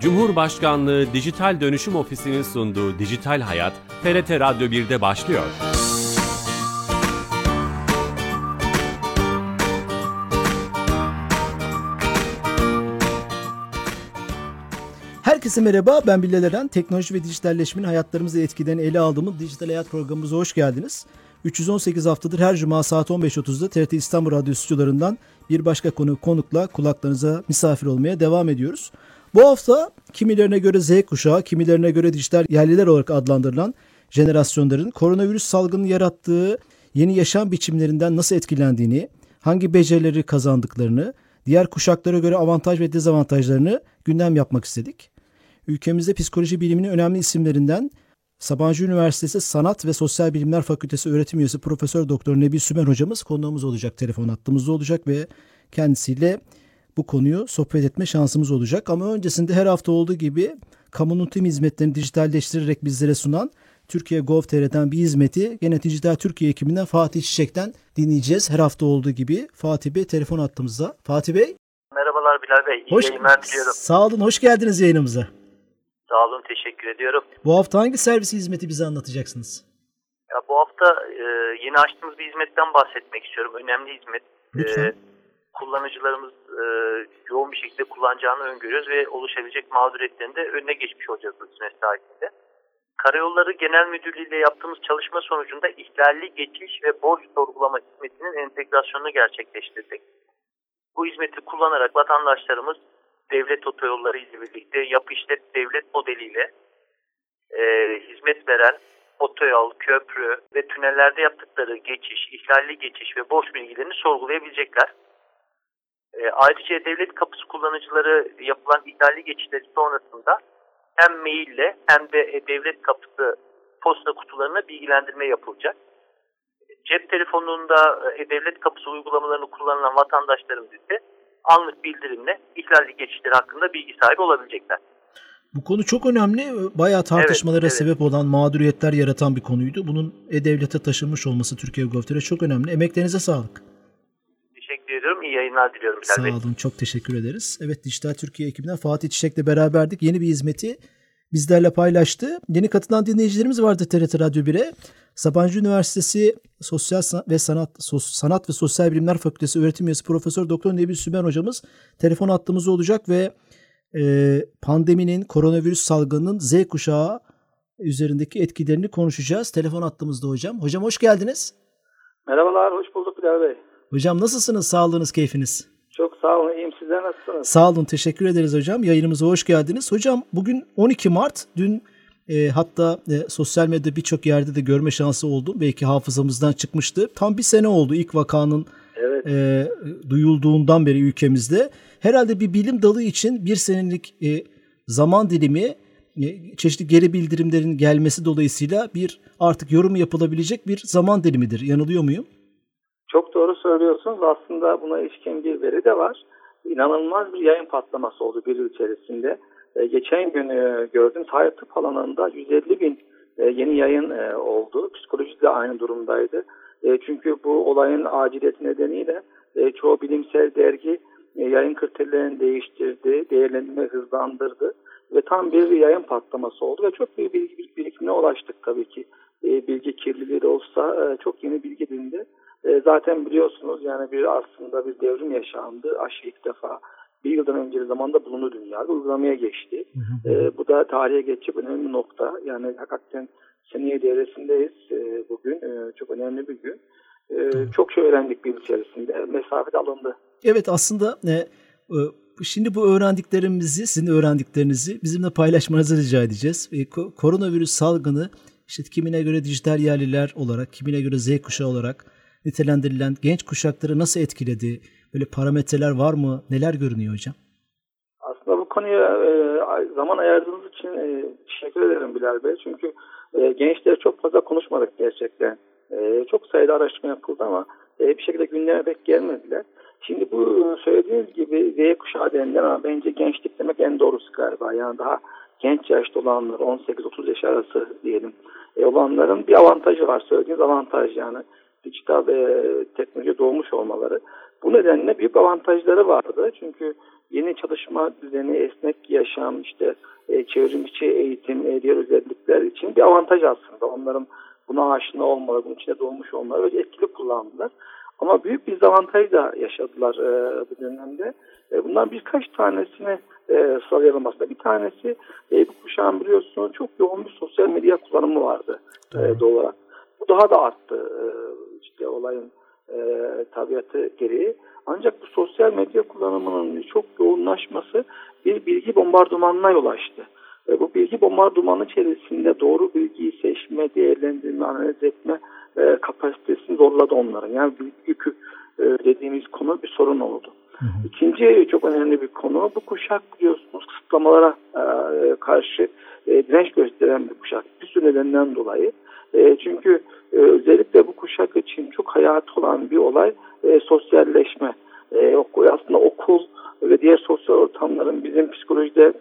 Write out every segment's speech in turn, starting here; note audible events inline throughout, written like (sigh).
Cumhurbaşkanlığı Dijital Dönüşüm Ofisi'nin sunduğu Dijital Hayat, TRT Radyo 1'de başlıyor. Herkese merhaba, ben Bilal Eren. Teknoloji ve dijitalleşmenin hayatlarımızı etkilerini ele aldığımız Dijital Hayat programımıza hoş geldiniz. 318 haftadır her cuma saat 15.30'da TRT İstanbul Radyo stüdyolarından bir başka konu konukla kulaklarınıza misafir olmaya devam ediyoruz. Bu hafta kimilerine göre Z kuşağı, kimilerine göre dijital yerliler olarak adlandırılan jenerasyonların koronavirüs salgını yarattığı yeni yaşam biçimlerinden nasıl etkilendiğini, hangi becerileri kazandıklarını, diğer kuşaklara göre avantaj ve dezavantajlarını gündem yapmak istedik. Ülkemizde psikoloji biliminin önemli isimlerinden Sabancı Üniversitesi Sanat ve Sosyal Bilimler Fakültesi öğretim üyesi Profesör Doktor Nebi Sümer hocamız konuğumuz olacak. Telefon hattımızda olacak ve kendisiyle bu konuyu sohbet etme şansımız olacak. Ama öncesinde her hafta olduğu gibi kamunun tüm hizmetlerini dijitalleştirerek bizlere sunan Türkiye Gov.tr'den bir hizmeti gene Dijital Türkiye ekibinden Fatih Çiçek'ten dinleyeceğiz. Her hafta olduğu gibi Fatih Bey telefon attığımızda. Fatih Bey. Merhabalar Bilal Bey. İyi hoş, yayınlar diliyorum. Sağ olun. Hoş geldiniz yayınımıza. Sağ olun. Teşekkür ediyorum. Bu hafta hangi servis hizmeti bize anlatacaksınız? Ya bu hafta e, yeni açtığımız bir hizmetten bahsetmek istiyorum. Önemli hizmet. Lütfen. E, kullanıcılarımız e, yoğun bir şekilde kullanacağını öngörüyoruz ve oluşabilecek mağduriyetlerin de önüne geçmiş olacağız bu hizmet sayesinde. Karayolları Genel Müdürlüğü ile yaptığımız çalışma sonucunda ihlalli geçiş ve borç sorgulama hizmetinin entegrasyonunu gerçekleştirdik. Bu hizmeti kullanarak vatandaşlarımız devlet otoyolları ile birlikte yapı işlet devlet modeliyle e, hizmet veren otoyol, köprü ve tünellerde yaptıkları geçiş, ihlalli geçiş ve borç bilgilerini sorgulayabilecekler. E, ayrıca devlet kapısı kullanıcıları yapılan ihlalli geçişleri sonrasında hem maille hem de devlet kapısı posta kutularına bilgilendirme yapılacak. Cep telefonunda e, devlet kapısı uygulamalarını kullanan vatandaşlarımız ise anlık bildirimle ihlalli geçişleri hakkında bilgi sahibi olabilecekler. Bu konu çok önemli. Bayağı tartışmalara Evet, evet. sebep olan, mağduriyetler yaratan bir konuydu. Bunun e-devlete taşınmış olması Türkiye Gov.tr'e çok önemli. Emeklerinize sağlık. İyi yayınlar diliyorum Bilal Sağ Bey. olun. Çok teşekkür ederiz. Evet Dijital Türkiye ekibinden Fatih Çiçek'le beraberdik. Yeni bir hizmeti bizlerle paylaştı. Yeni katılan dinleyicilerimiz vardı TRT Radyo 1'e. Sabancı Üniversitesi Sosyal ve Sanat Sos- Sanat ve Sosyal Bilimler Fakültesi öğretim üyesi Profesör Doktor Nebi Sümer hocamız telefon hattımızda olacak ve e, pandeminin koronavirüs salgınının Z kuşağı üzerindeki etkilerini konuşacağız. Telefon hattımızda hocam. Hocam hoş geldiniz. Merhabalar, hoş bulduk Bilal Bey. Hocam nasılsınız? Sağlığınız, keyfiniz? Çok sağ olun, iyiyim. Sizler nasılsınız? Sağ olun, teşekkür ederiz hocam. Yayınımıza hoş geldiniz. Hocam bugün 12 Mart. Dün e, hatta e, sosyal medyada birçok yerde de görme şansı oldu. Belki hafızamızdan çıkmıştı. Tam bir sene oldu ilk vakanın Evet, e, duyulduğundan beri ülkemizde. Herhalde bir bilim dalı için bir senelik e, zaman dilimi e, çeşitli geri bildirimlerin gelmesi dolayısıyla bir artık yorum yapılabilecek bir zaman dilimidir. Yanılıyor muyum? Doğru söylüyorsunuz. Aslında buna ilişkin bir veri de var. İnanılmaz bir yayın patlaması oldu bir yıl içerisinde. E, geçen gün e, gördüm sahip tıp alanında 150 bin e, yeni yayın e, oldu. Psikoloji de aynı durumdaydı. E, çünkü bu olayın aciliyeti nedeniyle e, çoğu bilimsel dergi e, yayın kriterlerini değiştirdi, değerlendirme hızlandırdı ve tam bir yayın patlaması oldu ve çok büyük bilgi bir- birikimine ulaştık tabii ki. E, bilgi kirliliği de olsa e, çok yeni bilgi dilinde. E, zaten biliyorsunuz yani bir aslında bir devrim yaşandı. Aşı ilk defa bir yıldan önce zamanda bulundu dünyada uygulamaya geçti. E, bu da tarihe geçecek önemli bir nokta. Yani hakikaten seneye devresindeyiz e, bugün. E, çok önemli bir gün. E, çok şey öğrendik bir yıl içerisinde. Mesafe alındı. Evet aslında e, e, şimdi bu öğrendiklerimizi, sizin öğrendiklerinizi bizimle paylaşmanızı rica edeceğiz. E, ko- koronavirüs salgını işte kimine göre dijital yerliler olarak, kimine göre Z kuşağı olarak nitelendirilen genç kuşakları nasıl etkiledi? Böyle parametreler var mı? Neler görünüyor hocam? Aslında bu konuya e, zaman ayırdığınız için e, teşekkür ederim Bilal Bey. Çünkü e, gençleri çok fazla konuşmadık gerçekten. Çok sayıda araştırma yapıldı ama bir şekilde gündeme pek gelmediler. Şimdi bu söylediğiniz gibi Z kuşağı denilen ama bence gençlik demek en doğrusu galiba. Yani daha genç yaşta olanlar 18-30 yaş arası diyelim e, olanların bir avantajı var. Söylediğiniz avantaj yani dijital e, teknoloji doğmuş olmaları. Bu nedenle büyük avantajları vardı. Çünkü yeni çalışma düzeni, esnek yaşam, işte e, çevrim içi eğitim, e, diğer özellikler için bir avantaj aslında. Onların buna aşina olmaları, bunun içine doğmuş olmaları ve etkili kullandılar. Ama büyük bir dezavantaj da yaşadılar e, bu dönemde. E, bundan birkaç tanesini e, sıralayalım aslında. Bir tanesi e, bu kuşağın biliyorsunuz çok yoğun bir sosyal medya kullanımı vardı e, doğal olarak. Bu daha da arttı e, işte olayın e, tabiatı gereği. Ancak bu sosyal medya kullanımının çok yoğunlaşması bir bilgi bombardımanına yol açtı. E, bu bilgi bombardımanı içerisinde doğru bilgiyi seçme, değerlendirme, analiz etme e, kapasitesini zorladı onların. Yani bilgi yükü e, dediğimiz konu bir sorun oldu. Hı hı. İkinci çok önemli bir konu bu kuşak biliyorsunuz kısıtlamalara e, karşı e, direnç gösteren bir kuşak. Bir sürü nedenden dolayı. E, çünkü e, özellikle bu kuşak için çok hayatı olan bir olay e, sosyalleşme. E, aslında okul ve diğer sosyal ortamların bizim psikolojide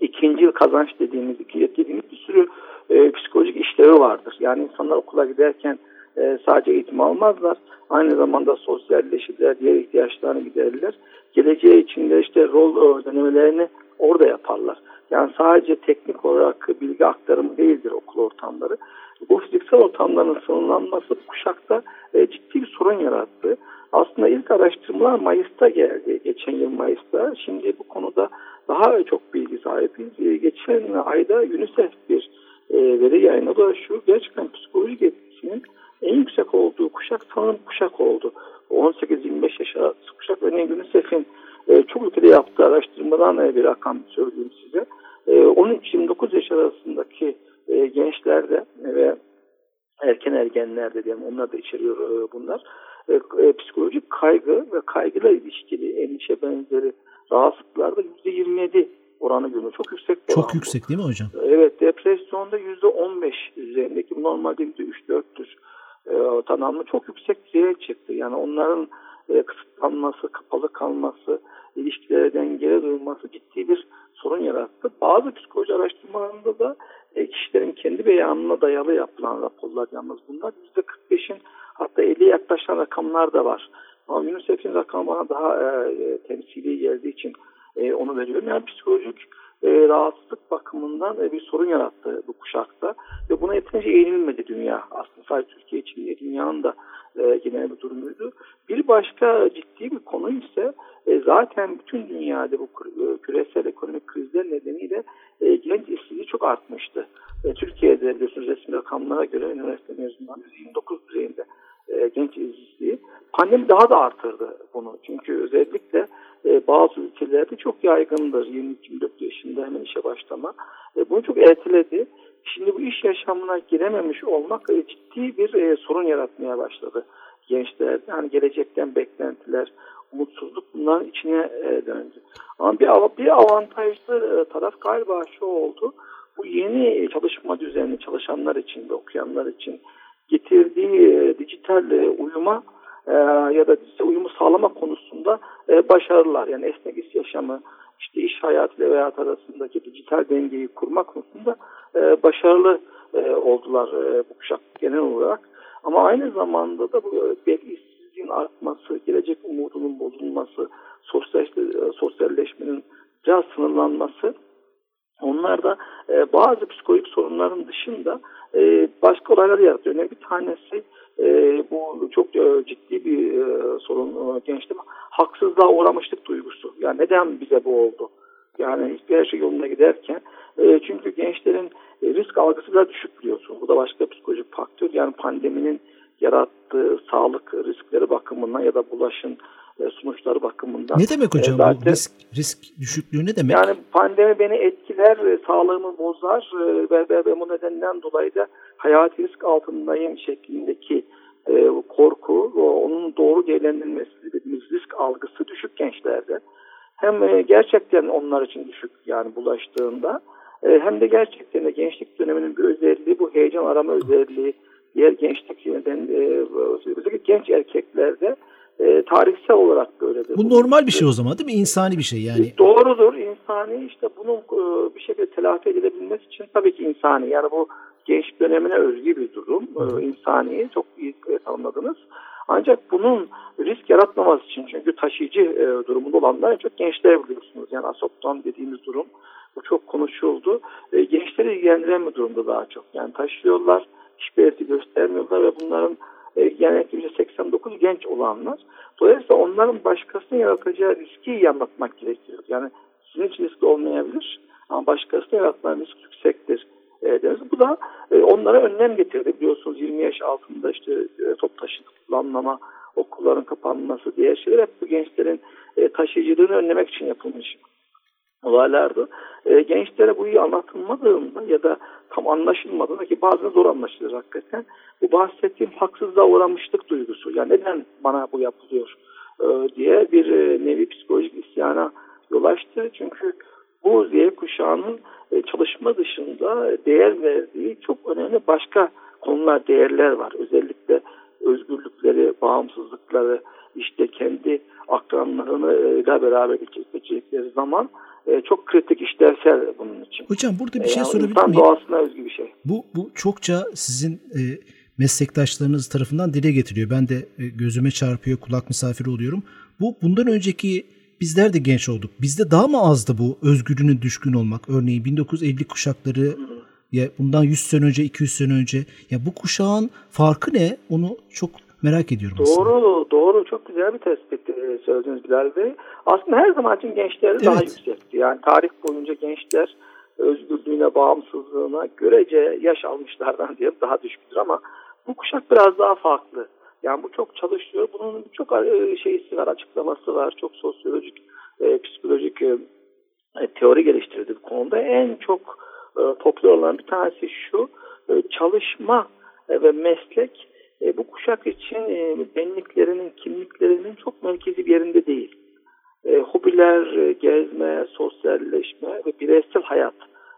ikinci yıl kazanç dediğimiz, ikinci dediğimiz bir sürü e, psikolojik işlevi vardır. Yani insanlar okula giderken e, sadece eğitim almazlar. Aynı zamanda sosyalleşirler, diğer ihtiyaçlarını giderirler. Geleceği içinde işte rol denemelerini orada yaparlar. Yani sadece teknik olarak bilgi aktarımı değildir okul ortamları. Bu fiziksel ortamların sınırlanması kuşakta e, ciddi bir sorun yarattı. Aslında ilk araştırmalar Mayıs'ta geldi. Geçen yıl Mayıs'ta. Şimdi bu konuda daha çok bilgi sahibiz. E, geçen ayda UNICEF bir e, veri yayınladı. Şu gerçekten psikolojik etkisinin en yüksek olduğu kuşak sanırım kuşak oldu. 18-25 yaş arası kuşak. Örneğin UNICEF'in e, çok ülkede yaptığı araştırmadan bir rakam söyleyeyim size. E, 13-29 yaş arasındaki gençlerde ergenlerde diyelim onlar da içeriyor e, bunlar. E, e, psikolojik kaygı ve kaygıyla ilişkili endişe benzeri rahatsızlıklarda %27 oranı görünüyor. Çok yüksek Çok oran yüksek bu. değil mi hocam? Evet depresyonda %15 üzerindeki normalde %3-4'tür e, tanımlı çok yüksek düzeye çıktı. Yani onların e, kısıtlanması, kapalı kalması, ilişkilere dengeli durması ciddi bir sorun yarattı. Bazı psikoloji araştırmalarında da e, kişilerin kendi beyanına dayalı yapılan raporlar yalnız bunlar %45'in hatta 50'ye yaklaşan rakamlar da var. Ama UNICEF'in rakamı bana daha e, temsili geldiği için e, onu veriyorum. Yani psikolojik e, rahatsızlık bakımından e, bir sorun yarattı bu kuşakta. Ve buna yeterince eğilmedi dünya. Aslında sadece Türkiye için değil, dünyanın da e, genel bir durumuydu. Bir başka ciddi bir konu ise e, zaten bütün dünyada bu e, küresel ekonomik krizler nedeniyle e, genç işsizliği çok artmıştı. E, Türkiye'de biliyorsunuz resmi rakamlara göre üniversite mezunları 129 düzeyinde e, genç işsizliği. Pandemi daha da artırdı bunu. Çünkü özellikle e, bazı ülkelerde çok yaygındır 22-24 yaşında hemen işe başlama. E, bunu çok erteledi. Şimdi bu iş yaşamına girememiş olmak ciddi bir sorun yaratmaya başladı gençler. Yani gelecekten beklentiler, umutsuzluk bunların içine döndü. Ama bir, bir avantajlı taraf galiba şu oldu. Bu yeni çalışma düzeni çalışanlar için ve okuyanlar için getirdiği e, dijital e, uyuma e, ya da dijital uyumu sağlama konusunda başarılar. Yani esnek iş yaşamı, işte iş hayatı ile hayat arasındaki dijital dengeyi kurma konusunda başarılı oldular bu kuşak genel olarak. Ama aynı zamanda da bu işsizliğin artması, gelecek umudunun bozulması, sosyalleşmenin biraz sınırlanması onlar da bazı psikolojik sorunların dışında e, başka olaylar yaratıyor. Yani bir tanesi e, bu çok e, ciddi bir e, sorun e, gençte haksızlığa uğramışlık duygusu. Yani neden bize bu oldu? Yani her şey yolunda giderken e, çünkü gençlerin e, risk algısı biraz düşük biliyorsun. Bu da başka psikolojik faktör. Yani pandeminin yarattığı sağlık riskleri bakımından ya da bulaşın e, sonuçları bakımından. Ne demek hocam zaten, bu risk risk düşüklüğü ne demek? Yani pandemi beni etkiler, e, sağlığımı bozar e, ve, ve, ve bu nedenden dolayı da hayati risk altındayım şeklindeki e, korku, onun doğru değerlendirilmesi dediğimiz risk algısı düşük gençlerde. Hem e, gerçekten onlar için düşük yani bulaştığında e, hem de gerçekten de gençlik döneminin bir özelliği bu heyecan arama özelliği diğer gençlik yönünden e, özellikle genç erkeklerde e, tarihsel olarak böyledir. Bu normal bir şey o zaman değil mi? İnsani bir şey yani. Doğrudur. insani işte bunun e, bir şekilde telafi edilebilmesi için tabii ki insani. Yani bu genç dönemine özgü bir durum. E, insani çok iyi tanımladınız. Ancak bunun risk yaratmaması için çünkü taşıyıcı e, durumunda olanlar en çok gençler biliyorsunuz. Yani asoptan dediğimiz durum bu çok konuşuldu. E, gençleri ilgilendiren bir durumda daha çok. Yani taşıyorlar, hiçbir etki göstermiyorlar ve bunların e, genellikle %89 genç olanlar. Dolayısıyla onların başkasının yaratacağı riski iyi anlatmak gerekiyor. Yani sizin için riskli olmayabilir ama başkasına yaratılan risk yüksektir e, deriz. Bu da e, onlara önlem getirdi. Biliyorsunuz 20 yaş altında işte e, top taşıtı kullanmama, okulların kapanması diye şeyler hep bu gençlerin e, taşıyıcılığını önlemek için yapılmış olaylardı. E, gençlere bu iyi anlatılmadığında ya da tam anlaşılmadığında ki bazen zor anlaşılır hakikaten. Bu bahsettiğim haksızlığa uğramışlık duygusu. Yani neden bana bu yapılıyor e, diye bir e, nevi psikolojik isyana yol açtı. Çünkü bu Z kuşağının e, çalışma dışında değer verdiği çok önemli başka konular, değerler var. Özellikle özgürlükleri, bağımsızlıkları, işte kendi akranlarıyla beraber geçirdikleri zaman e, çok kritik işlevsel bunun için. Hocam burada bir şey yani sorabilir miyim? doğasına özgü bir şey. Bu, bu çokça sizin e, meslektaşlarınız tarafından dile getiriyor. Ben de e, gözüme çarpıyor, kulak misafiri oluyorum. Bu bundan önceki bizler de genç olduk. Bizde daha mı azdı bu özgürlüğüne düşkün olmak? Örneğin 1950 kuşakları ya bundan 100 sene önce, 200 sene önce. Ya bu kuşağın farkı ne? Onu çok merak ediyorum aslında. Doğru, doğru. Çok güzel bir tespit e, söylediniz Bilal Bey. Aslında her zaman için gençlerde daha Evet. yüksekti. Yani tarih boyunca gençler özgürlüğüne, bağımsızlığına görece yaş almışlardan diye daha düşkündür ama bu kuşak biraz daha farklı. Yani bu çok çalışıyor. Bunun çok e, şeysi var, açıklaması var. Çok sosyolojik, e, psikolojik e, teori geliştirdi bu konuda. En çok e, popüler olan bir tanesi şu. e, çalışma ve meslek e, bu kuşak için e, benliklerinin, kimliklerinin çok merkezi bir yerinde değil. E, hobiler, e, gezme, sosyalleşme ve bireysel hayat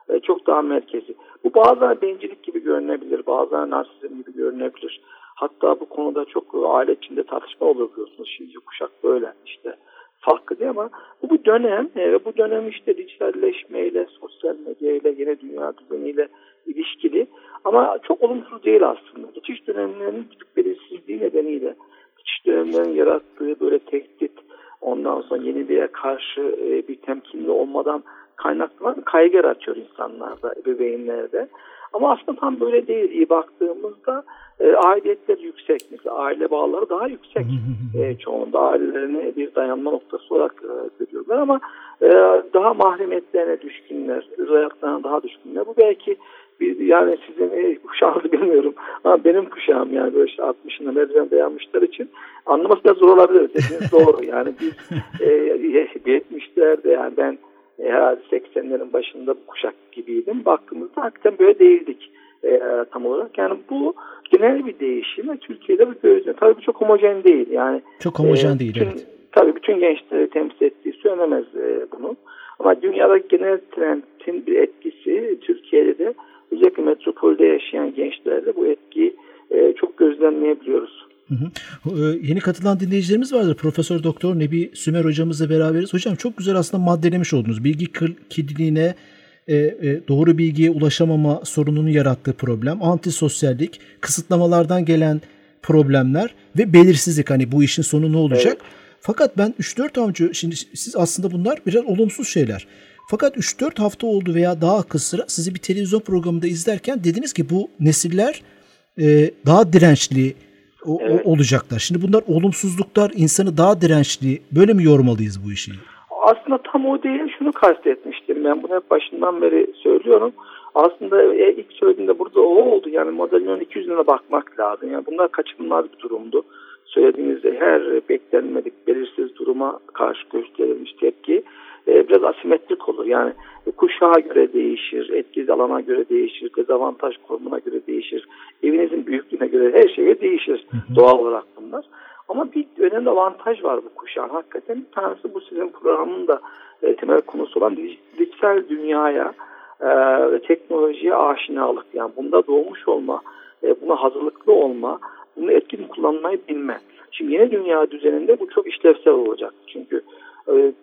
e, çok daha merkezi. Bu bazen bencillik gibi görünebilir, bazen narsizm gibi görünebilir. Hatta bu konuda çok e, aile içinde tartışma olur biliyorsunuz. Şimdi kuşak böyle işte farklı diye ama bu bir dönem ve bu dönem işte dijitalleşmeyle, sosyal medyayla, yeni dünya düzeniyle ilişkili ama çok olumsuz değil aslında. Geçiş dönemlerinin belirsizliği nedeniyle geçiş dönemlerinin yarattığı böyle tehdit, ondan sonra yeniliğe karşı e, bir temkinli olmadan kaynaklanan kaygı yaratıyor insanlarda, ebeveynlerde. Ama aslında tam böyle değil. İyi baktığımızda e, aidiyetler yüksek. Mesela aile bağları daha yüksek. (laughs) e, çoğunda ailelerini bir dayanma noktası olarak e, görüyorlar ama e, daha mahremiyetlerine düşkünler, özel hayatlarına daha düşkünler. Bu belki yani sizin kuşağınızı bilmiyorum ama benim kuşağım yani böyle işte 60'ında merdiven dayanmışlar için anlaması da zor olabilir. Dediğiniz (laughs) doğru. Yani biz e, 70'lerde yani ben e, herhalde 80'lerin başında bu kuşak gibiydim. Baktığımızda hakikaten böyle değildik e, tam olarak. Yani bu genel bir değişim ve Türkiye'de bu gözlüyor. Tabii bu çok homojen değil. Yani Çok homojen e, değil, bütün, evet. Tabii bütün gençleri temsil ettiği söylenemez e, bunu. Ama dünyada genel trendin bir etkisi Türkiye'de de özellikle metropolde yaşayan gençlerde bu etkiyi e, çok gözlemleyebiliyoruz. Hı hı. Ee, Yeni katılan dinleyicilerimiz vardır. Profesör Doktor Nebi Sümer hocamızla beraberiz. Hocam çok güzel aslında maddelemiş oldunuz. Bilgi kirliliğine e, e, doğru bilgiye ulaşamama sorununu yarattığı problem, antisosyallik, kısıtlamalardan gelen problemler ve belirsizlik. Hani bu işin sonu ne olacak? Fakat ben 3-4 avcı, şimdi siz aslında bunlar biraz olumsuz şeyler. Fakat 3-4 hafta oldu veya daha kısa sizi bir televizyon programında izlerken dediniz ki bu nesiller e, daha dirençli o- Evet. olacaklar. Şimdi bunlar olumsuzluklar insanı daha dirençli böyle mi yormalıyız bu işi? Aslında tam o değil şunu kastetmiştim ben bunu hep başından beri söylüyorum. Aslında e, ilk söylediğimde burada o oldu yani modelin 200'üne bakmak lazım. Yani bunlar kaçınılmaz bir durumdu. Söylediğinizde her beklenmedik belirsiz duruma karşı gösterilmiş tepki e, biraz asimetrik olur. Yani kuşağa göre değişir, etkili alana göre değişir, dezavantaj konumuna göre değişir, evinizin büyüklüğüne göre her şeye değişir doğal olarak bunlar. Ama bir önemli avantaj var bu kuşağın hakikaten. Bir tanesi bu sizin programın da e, temel konusu olan dijital dünyaya e, ve teknolojiye aşinalık. Yani bunda doğmuş olma, e, buna hazırlıklı olma, bunu etkin kullanmayı bilme. Şimdi yeni dünya düzeninde bu çok işlevsel olacak. Çünkü e,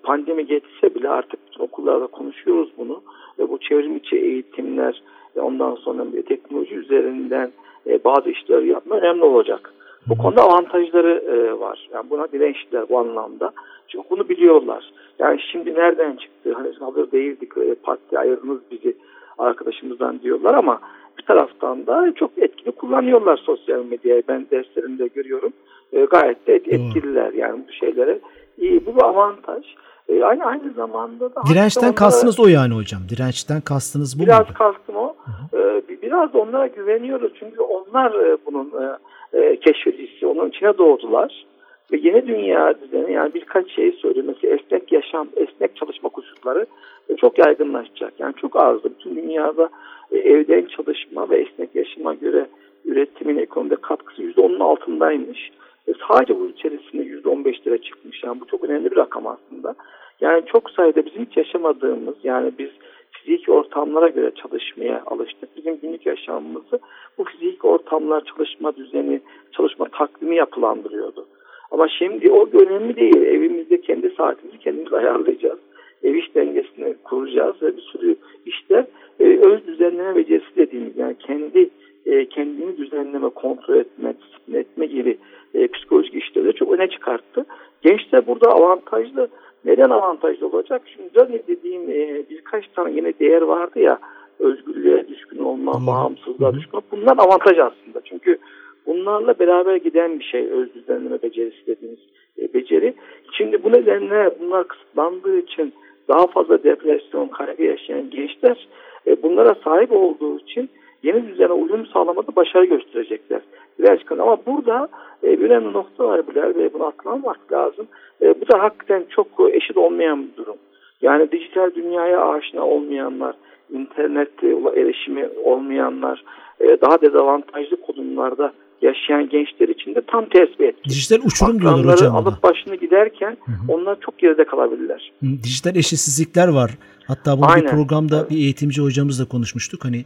pandemi geçse bile artık okullarda konuşuyoruz bunu. Ve bu çevrim içi eğitimler ve ondan sonra bir teknoloji üzerinden e, bazı işler yapma önemli olacak. Bu konuda avantajları e, var. Yani buna dirençliler bu anlamda. Çünkü bunu biliyorlar. Yani şimdi nereden çıktı? Hani hazır değildik. E, parti ayırdınız bizi arkadaşımızdan diyorlar ama bir taraftan da çok etkili kullanıyorlar sosyal medyayı. Ben derslerimde görüyorum. E, gayet de etkililer yani bu şeylere. İyi, bu bir avantaj. E, aynı aynı zamanda da dirençten onlara, kastınız o yani hocam. Dirençten kastınız bu Biraz muydu? kastım o. E, biraz da onlara güveniyoruz çünkü onlar e, bunun e, e, keşfedicisi, onun içine doğdular. Ve yeni dünya düzeni yani birkaç şey söyleyeyim. Mesela esnek yaşam, esnek çalışma koşulları e, çok yaygınlaşacak. Yani çok azdı. Bütün dünyada e, evden çalışma ve esnek yaşama göre üretimin ekonomide katkısı %10'un altındaymış. E, sadece bu içerisinde %15 lira çıkmış. Yani bu çok önemli bir rakam aslında. Yani çok sayıda bizim hiç yaşamadığımız yani biz fiziki ortamlara göre çalışmaya alıştık. Bizim günlük yaşamımızı bu fiziki ortamlar çalışma düzeni, çalışma takvimi yapılandırıyordu. Ama şimdi o önemli değil. Evimizde kendi saatimizi kendimiz ayarlayacağız. Ev iş dengesini kuracağız ve bir sürü işler e, öz düzenleme becerisi dediğimiz yani kendi e, kendini düzenleme, kontrol etme, disiplin etme gibi e, psikolojik işleri çok öne çıkarttı. Gençler burada avantajlı. Neden avantajlı olacak? Şimdi biraz dediğim e, birkaç tane yine değer vardı ya özgürlüğe düşkün olma, hmm. bağımsızlığa düşkün olma. Bunlar avantaj aslında. Çünkü bunlarla beraber giden bir şey öz düzenleme becerisi dediğimiz e, beceri. Şimdi bu nedenle bunlar kısıtlandığı için daha fazla depresyon, kaygı yaşayan gençler e, bunlara sahip olduğu için yeni düzene uyum sağlamada başarı gösterecekler. Birazcık ama burada e, bir önemli nokta var Bilal ve bunu atlamak lazım. E, bu da hakikaten çok eşit olmayan bir durum. Yani dijital dünyaya aşina olmayanlar, internette erişimi olmayanlar, e, daha dezavantajlı konumlarda yaşayan gençler için de tam tespit etti. Dijital uçurum diyorlar hocam. alıp başını giderken hı hı. onlar çok geride kalabilirler. Dijital eşitsizlikler var. Hatta bunu Aynen. bir programda bir eğitimci hocamızla konuşmuştuk. Hani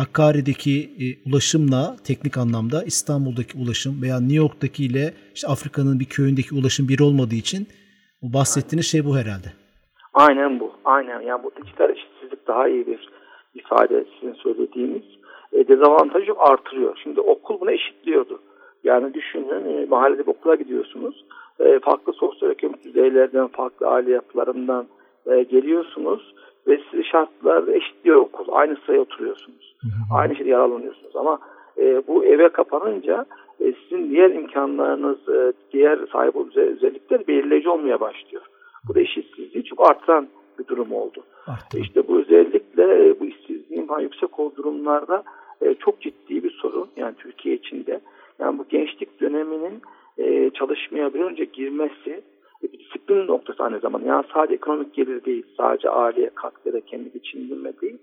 Hakkari'deki e, ulaşımla teknik anlamda İstanbul'daki ulaşım veya New York'taki ile işte Afrika'nın bir köyündeki ulaşım bir olmadığı için bu bahsettiğiniz şey bu herhalde. Aynen bu. Aynen. Yani bu dijital eşitsizlik daha iyi bir ifade sizin söylediğiniz. E, dezavantajı artırıyor. Şimdi okul bunu eşitliyordu. Yani düşünün e, mahallede bir okula gidiyorsunuz. E, farklı sosyoekonomik düzeylerden, farklı aile yapılarından e, geliyorsunuz ve sizi şartlar eşitliyor okul. Aynı sıraya oturuyorsunuz. Hı hı. Aynı şeyde yararlanıyorsunuz. Ama e, bu eve kapanınca e, sizin diğer imkanlarınız, e, diğer sahip özellikler belirleyici olmaya başlıyor. Bu da eşitsizliği çok artıran bir durum oldu. Arttı. İşte bu özellikle e, bu işsizliğin falan yüksek olduğu durumlarda e, çok ciddi bir sorun. Yani Türkiye içinde. Yani bu gençlik döneminin e, çalışmaya bir önce girmesi disiplin noktası aynı zamanda. Yani sadece ekonomik gelir değil, sadece aileye katkı da kendi geçindirme değil.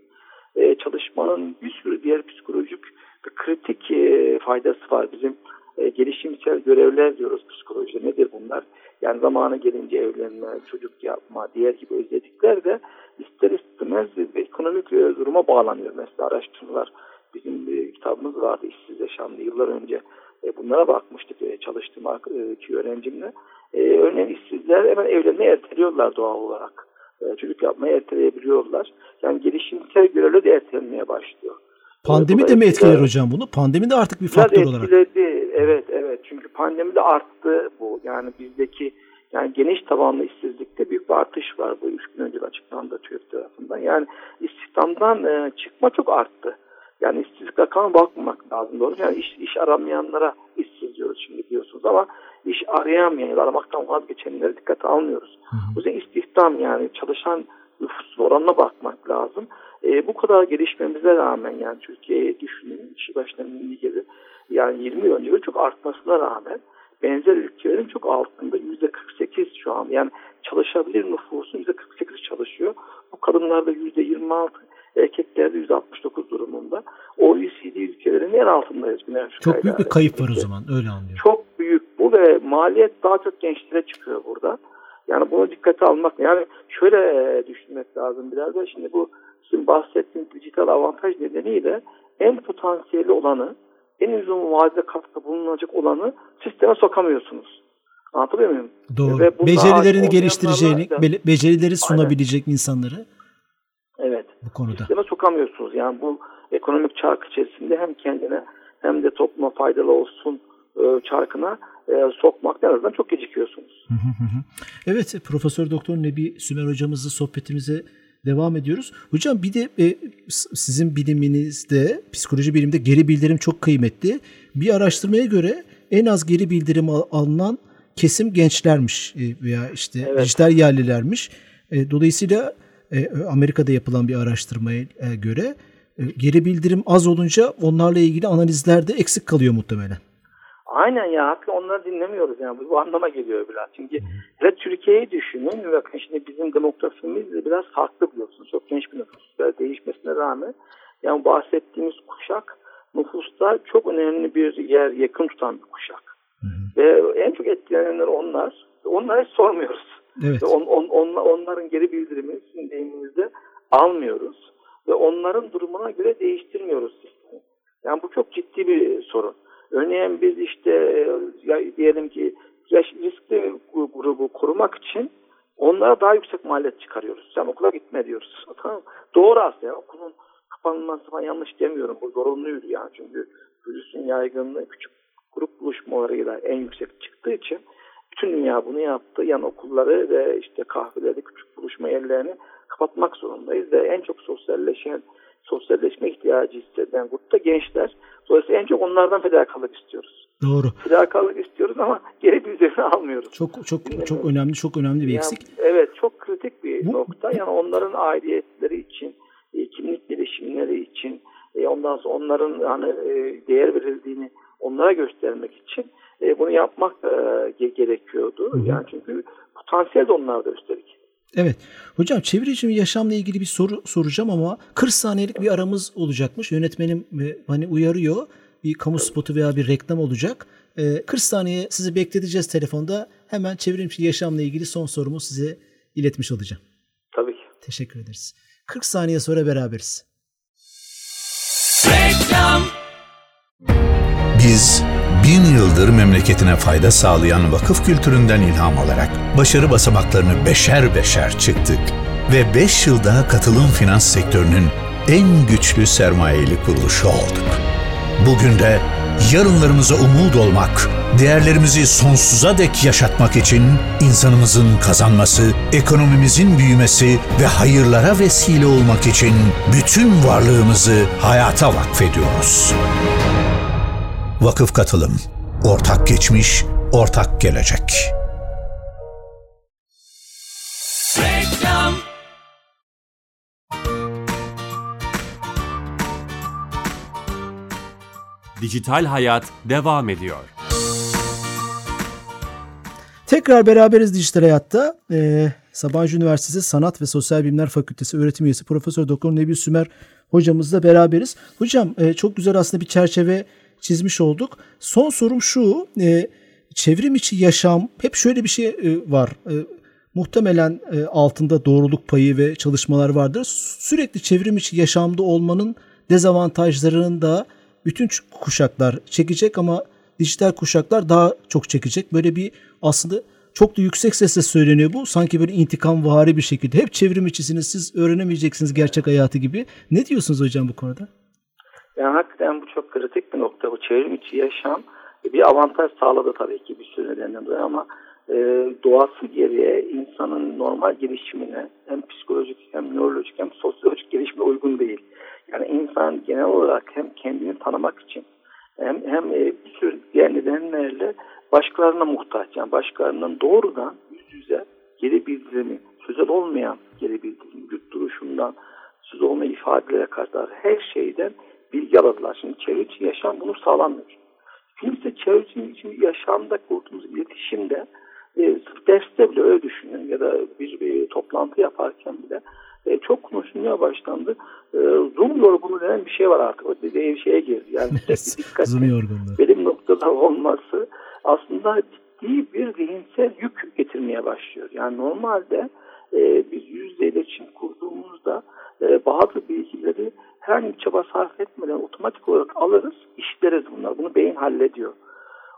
E, çalışmanın bir sürü diğer psikolojik ve kritik e, faydası var. Bizim e, gelişimsel görevler diyoruz psikolojide. Nedir bunlar? Yani zamanı gelince evlenme, çocuk yapma, diğer gibi özellikler de ister istemez ekonomik e, duruma bağlanıyor. Mesela araştırmalar bizim bir kitabımız vardı işsiz yaşamda yıllar önce. E, bunlara bakmıştık e, çalıştığım e, öğrencimle. E, örneğin işsizler hemen evlenmeyi erteliyorlar doğal olarak. E, çocuk yapmayı erteleyebiliyorlar. Yani gelişimsel görevler de ertelenmeye başlıyor. Pandemi de mi etkiler hocam bunu? Pandemi de artık bir faktör olarak. Etkiledi. Evet evet. Çünkü pandemi de arttı bu. Yani bizdeki yani geniş tabanlı işsizlikte büyük bir artış var. Bu üç gün önce açıklandı TÜİK tarafından. Yani istihdamdan e, çıkma çok arttı. Yani işsizlik rakamına bakmamak lazım doğru. Yani iş, iş aramayanlara işsiz diyoruz şimdi biliyorsunuz ama iş arayamayan aramaktan vazgeçenlere dikkate almıyoruz. O yüzden istihdam yani çalışan nüfus oranına bakmak lazım. E, bu kadar gelişmemize rağmen yani Türkiye'ye düşünün işi başına gibi yani 20 yıl önce çok artmasına rağmen benzer ülkelerin çok altında yüzde 48 şu an yani çalışabilir nüfusun yüzde 48 çalışıyor. Bu kadınlarda yüzde 26 erkeklerde yüzde 69 durumunda. OECD ülkelerinin en altındayız. Çok büyük bir kayıp var o zaman öyle anlıyorum. Çok büyük bu ve maliyet daha çok gençlere çıkıyor burada. Yani bunu dikkate almak yani şöyle e, düşünmek lazım biraz da şimdi bu sizin bahsettiğiniz dijital avantaj nedeniyle en potansiyeli olanı en uzun vadede katkı bulunacak olanı sisteme sokamıyorsunuz. Anlatabiliyor muyum? Doğru. Ve Becerilerini geliştireceğini, da, becerileri sunabilecek aynen. insanları Evet. Bu konuda. Sisteme sokamıyorsunuz. Yani bu ekonomik çark içerisinde hem kendine hem de topluma faydalı olsun e, çarkına e, sokmakta en azından çok gecikiyorsunuz. evet Profesör Doktor Nebi Sümer hocamızla sohbetimize devam ediyoruz. Hocam bir de e, sizin biliminizde psikoloji bilimde geri bildirim çok kıymetli. Bir araştırmaya göre en az geri bildirim al- alınan kesim gençlermiş e, veya işte evet. dijital yerlilermiş. E, dolayısıyla e, Amerika'da yapılan bir araştırmaya e, göre geri bildirim az olunca onlarla ilgili analizlerde eksik kalıyor muhtemelen. Aynen ya hakikaten onları dinlemiyoruz yani bu, bu anlama geliyor biraz. Çünkü hele Türkiye'yi düşünün bakın şimdi bizim demografimiz de biraz farklı biliyorsunuz. Çok genç bir nüfus değişmesine rağmen yani bahsettiğimiz kuşak nüfusta çok önemli bir yer yakın tutan bir kuşak. Hı hı. Ve en çok etkilenenler onlar. Onlara hiç sormuyoruz. Evet. On, on, on, onların geri bildirimini sizin deyiminizde almıyoruz. Ve onların durumuna göre değiştirmiyoruz sistemi. Yani bu çok ciddi bir sorun. Örneğin biz işte ya diyelim ki riskli grubu korumak için onlara daha yüksek maliyet çıkarıyoruz. Sen okula gitme diyoruz. (laughs) Tamam Doğru aslında. Okulun kapanması falan yanlış demiyorum. Bu zorunluydu yani. Çünkü virüsün yaygınlığı küçük grup buluşmalarıyla en yüksek çıktığı için bütün dünya bunu yaptı. Yani okulları ve işte kahveleri, küçük buluşma yerlerini kapatmak zorundayız ve en çok sosyalleşen, sosyalleşme ihtiyacı hisseden grupta gençler. Dolayısıyla en çok onlardan fedakarlık istiyoruz. Doğru. Fedakarlık istiyoruz ama geri bildirimini almıyoruz. Çok çok çok önemli, çok önemli bir yani, eksik. Evet, çok kritik bir Bu, nokta. Yani onların aidiyetleri için, e, kimlik gelişimleri için, e, ondan sonra onların hani e, değer verildiğini onlara göstermek için bunu yapmak gerekiyordu. Yani çünkü potansiyel de onlarda üstelik. Evet. Hocam çevreci yaşamla ilgili bir soru soracağım ama 40 saniyelik bir aramız olacakmış. Yönetmenim hani uyarıyor. Bir kamu spotu veya bir reklam olacak. 40 saniye sizi bekleteceğiz telefonda. Hemen çevrimiçi yaşamla ilgili son sorumu size iletmiş olacağım. Tabii ki. Teşekkür ederiz. 40 saniye sonra beraberiz. Reklam. Biz bin yıldır memleketine fayda sağlayan vakıf kültüründen ilham alarak başarı basamaklarını beşer beşer çıktık ve beş yılda katılım finans sektörünün en güçlü sermayeli kuruluşu olduk. Bugün de yarınlarımıza umut olmak, değerlerimizi sonsuza dek yaşatmak için insanımızın kazanması, ekonomimizin büyümesi ve hayırlara vesile olmak için bütün varlığımızı hayata vakfediyoruz. Vakıf Katılım Ortak Geçmiş, Ortak Gelecek Reklam Dijital Hayat devam ediyor. Tekrar beraberiz Dijital Hayat'ta. Ee, Sabancı Üniversitesi Sanat ve Sosyal Bilimler Fakültesi öğretim üyesi Profesör Doktor Nebi Sümer hocamızla beraberiz. Hocam e, çok güzel aslında bir çerçeve çizmiş olduk. Son sorum şu. E, çevrim içi yaşam hep şöyle bir şey e, var. E, muhtemelen e, altında doğruluk payı ve çalışmalar vardır. Sürekli çevrim içi yaşamda olmanın dezavantajlarını da bütün kuşaklar çekecek ama dijital kuşaklar daha çok çekecek. Böyle bir aslında çok da yüksek sesle söyleniyor bu. Sanki böyle intikam vari bir şekilde. Hep çevrim içisiniz siz öğrenemeyeceksiniz gerçek hayatı gibi. Ne diyorsunuz hocam bu konuda? Yani hakikaten bu çok kritik bir nokta. Bu çevrim içi yaşam bir avantaj sağladı tabii ki bir sürü nedenden dolayı ama e, doğası gereği insanın normal gelişimine hem psikolojik hem nörolojik hem sosyolojik gelişime uygun değil. Yani insan genel olarak hem kendini tanımak için hem, hem e, bir sürü diğer nedenlerle başkalarına muhtaç. Yani başkalarının doğrudan yüz yüze geri bildirimi, sözel olmayan geri bildirim, güç duruşundan, söz olma ifadelere kadar her şeyden bilgi alırlar. Şimdi çevreci yaşam bunu sağlamıyor. Kimse çevreci için yaşamda kurduğumuz iletişimde e, sırf derste bile öyle düşünün ya da bir, bir toplantı yaparken bile e, çok konuşulmaya başlandı. E, Zoom yorgunluğu denen bir şey var artık. O dediği şeye girdi. Yani (laughs) dikkat Zoom yorgunluğu. Benim noktada olması aslında ciddi bir zihinsel yük getirmeye başlıyor. Yani normalde e, biz yüzde iletişim kurduğumuzda e, bazı bilgileri bir çaba sarf etmeden otomatik olarak alırız, işleriz bunlar. Bunu beyin hallediyor.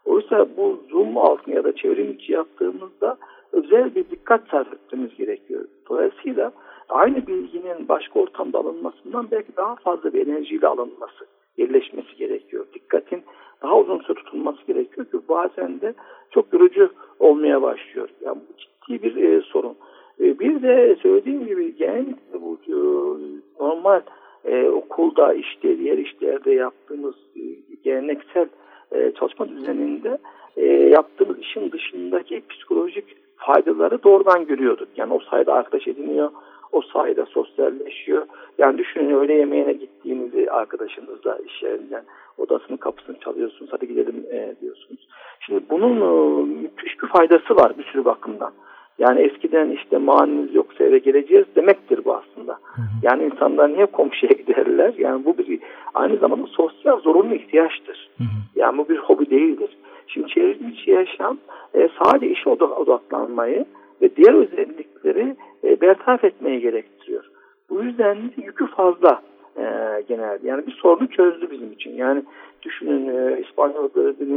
Oysa bu zoom altında ya da çevrim içi yaptığımızda özel bir dikkat sarf etmemiz gerekiyor. Dolayısıyla aynı bilginin başka ortamda alınmasından belki daha fazla bir enerjiyle alınması, yerleşmesi gerekiyor. Dikkatin daha uzun süre tutulması gerekiyor ki bazen de çok yorucu olmaya başlıyor. Yani bu ciddi bir e, sorun. E, bir de söylediğim gibi genellikle bu normal e, okulda işte diğer işlerde yaptığımız e, geleneksel e, çalışma düzeninde e, yaptığımız işin dışındaki psikolojik faydaları doğrudan görüyorduk. Yani o sayede arkadaş ediniyor, o sayede sosyalleşiyor. Yani düşünün öğle yemeğine gittiğinizi arkadaşınızla iş yerinden odasının kapısını çalıyorsunuz, hadi gidelim e, diyorsunuz. Şimdi bunun e, müthiş bir faydası var bir sürü bakımdan. Yani eskiden işte manimiz yoksa eve geleceğiz demektir bu aslında. Hı hı. Yani insanlar niye komşuya (laughs) giderler? Yani bu bir aynı zamanda sosyal zorunlu ihtiyaçtır. Hı hı. Yani bu bir hobi değildir. Şimdi çevrimiçi yaşam e, sadece işe odaklanmayı ve diğer özellikleri e, bertaraf etmeyi gerektiriyor. Bu yüzden yükü fazla e, genelde. Yani bir sorunu çözdü bizim için. Yani düşünün e, İspanyol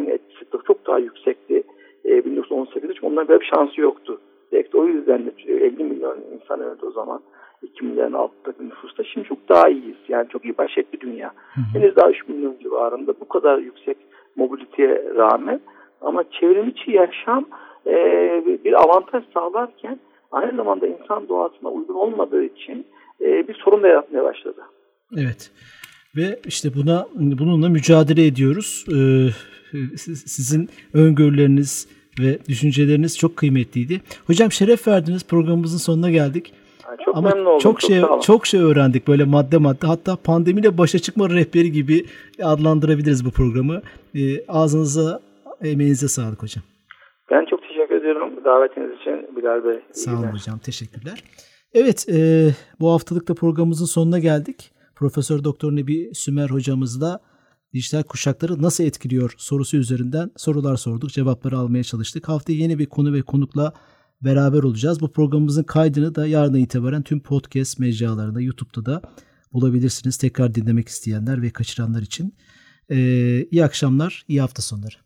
etkisi çok daha yüksekti. E, 1918'de çünkü onların böyle bir şansı yoktu. Belki o yüzden de 50 milyon insan öldü o zaman. 2 milyon altta bir nüfusta. Şimdi çok daha iyiyiz. Yani çok iyi baş etti dünya. Hı hı. Henüz daha 3 milyon civarında bu kadar yüksek mobiliteye rağmen ama çevrimiçi yaşam e, bir avantaj sağlarken aynı zamanda insan doğasına uygun olmadığı için e, bir sorun da yaratmaya başladı. Evet. Ve işte buna bununla mücadele ediyoruz. Ee, sizin öngörüleriniz ve düşünceleriniz çok kıymetliydi. Hocam şeref verdiniz. Programımızın sonuna geldik. Çok Ama memnun oldum. Çok şey çok, çok şey öğrendik böyle madde madde. Hatta pandemiyle başa çıkma rehberi gibi adlandırabiliriz bu programı. Ee, ağzınıza, emeğinize sağlık hocam. Ben çok teşekkür ediyorum davetiniz için Bilal Bey. Sağ olun hocam. Teşekkürler. Evet, e, bu haftalık da programımızın sonuna geldik. Profesör Doktor Nebi Sümer hocamızla dijital kuşakları nasıl etkiliyor sorusu üzerinden sorular sorduk, cevapları almaya çalıştık. Haftaya yeni bir konu ve konukla beraber olacağız. Bu programımızın kaydını da yarından itibaren tüm podcast mecralarında, YouTube'da da bulabilirsiniz. Tekrar dinlemek isteyenler ve kaçıranlar için. Ee, iyi akşamlar, iyi hafta sonları.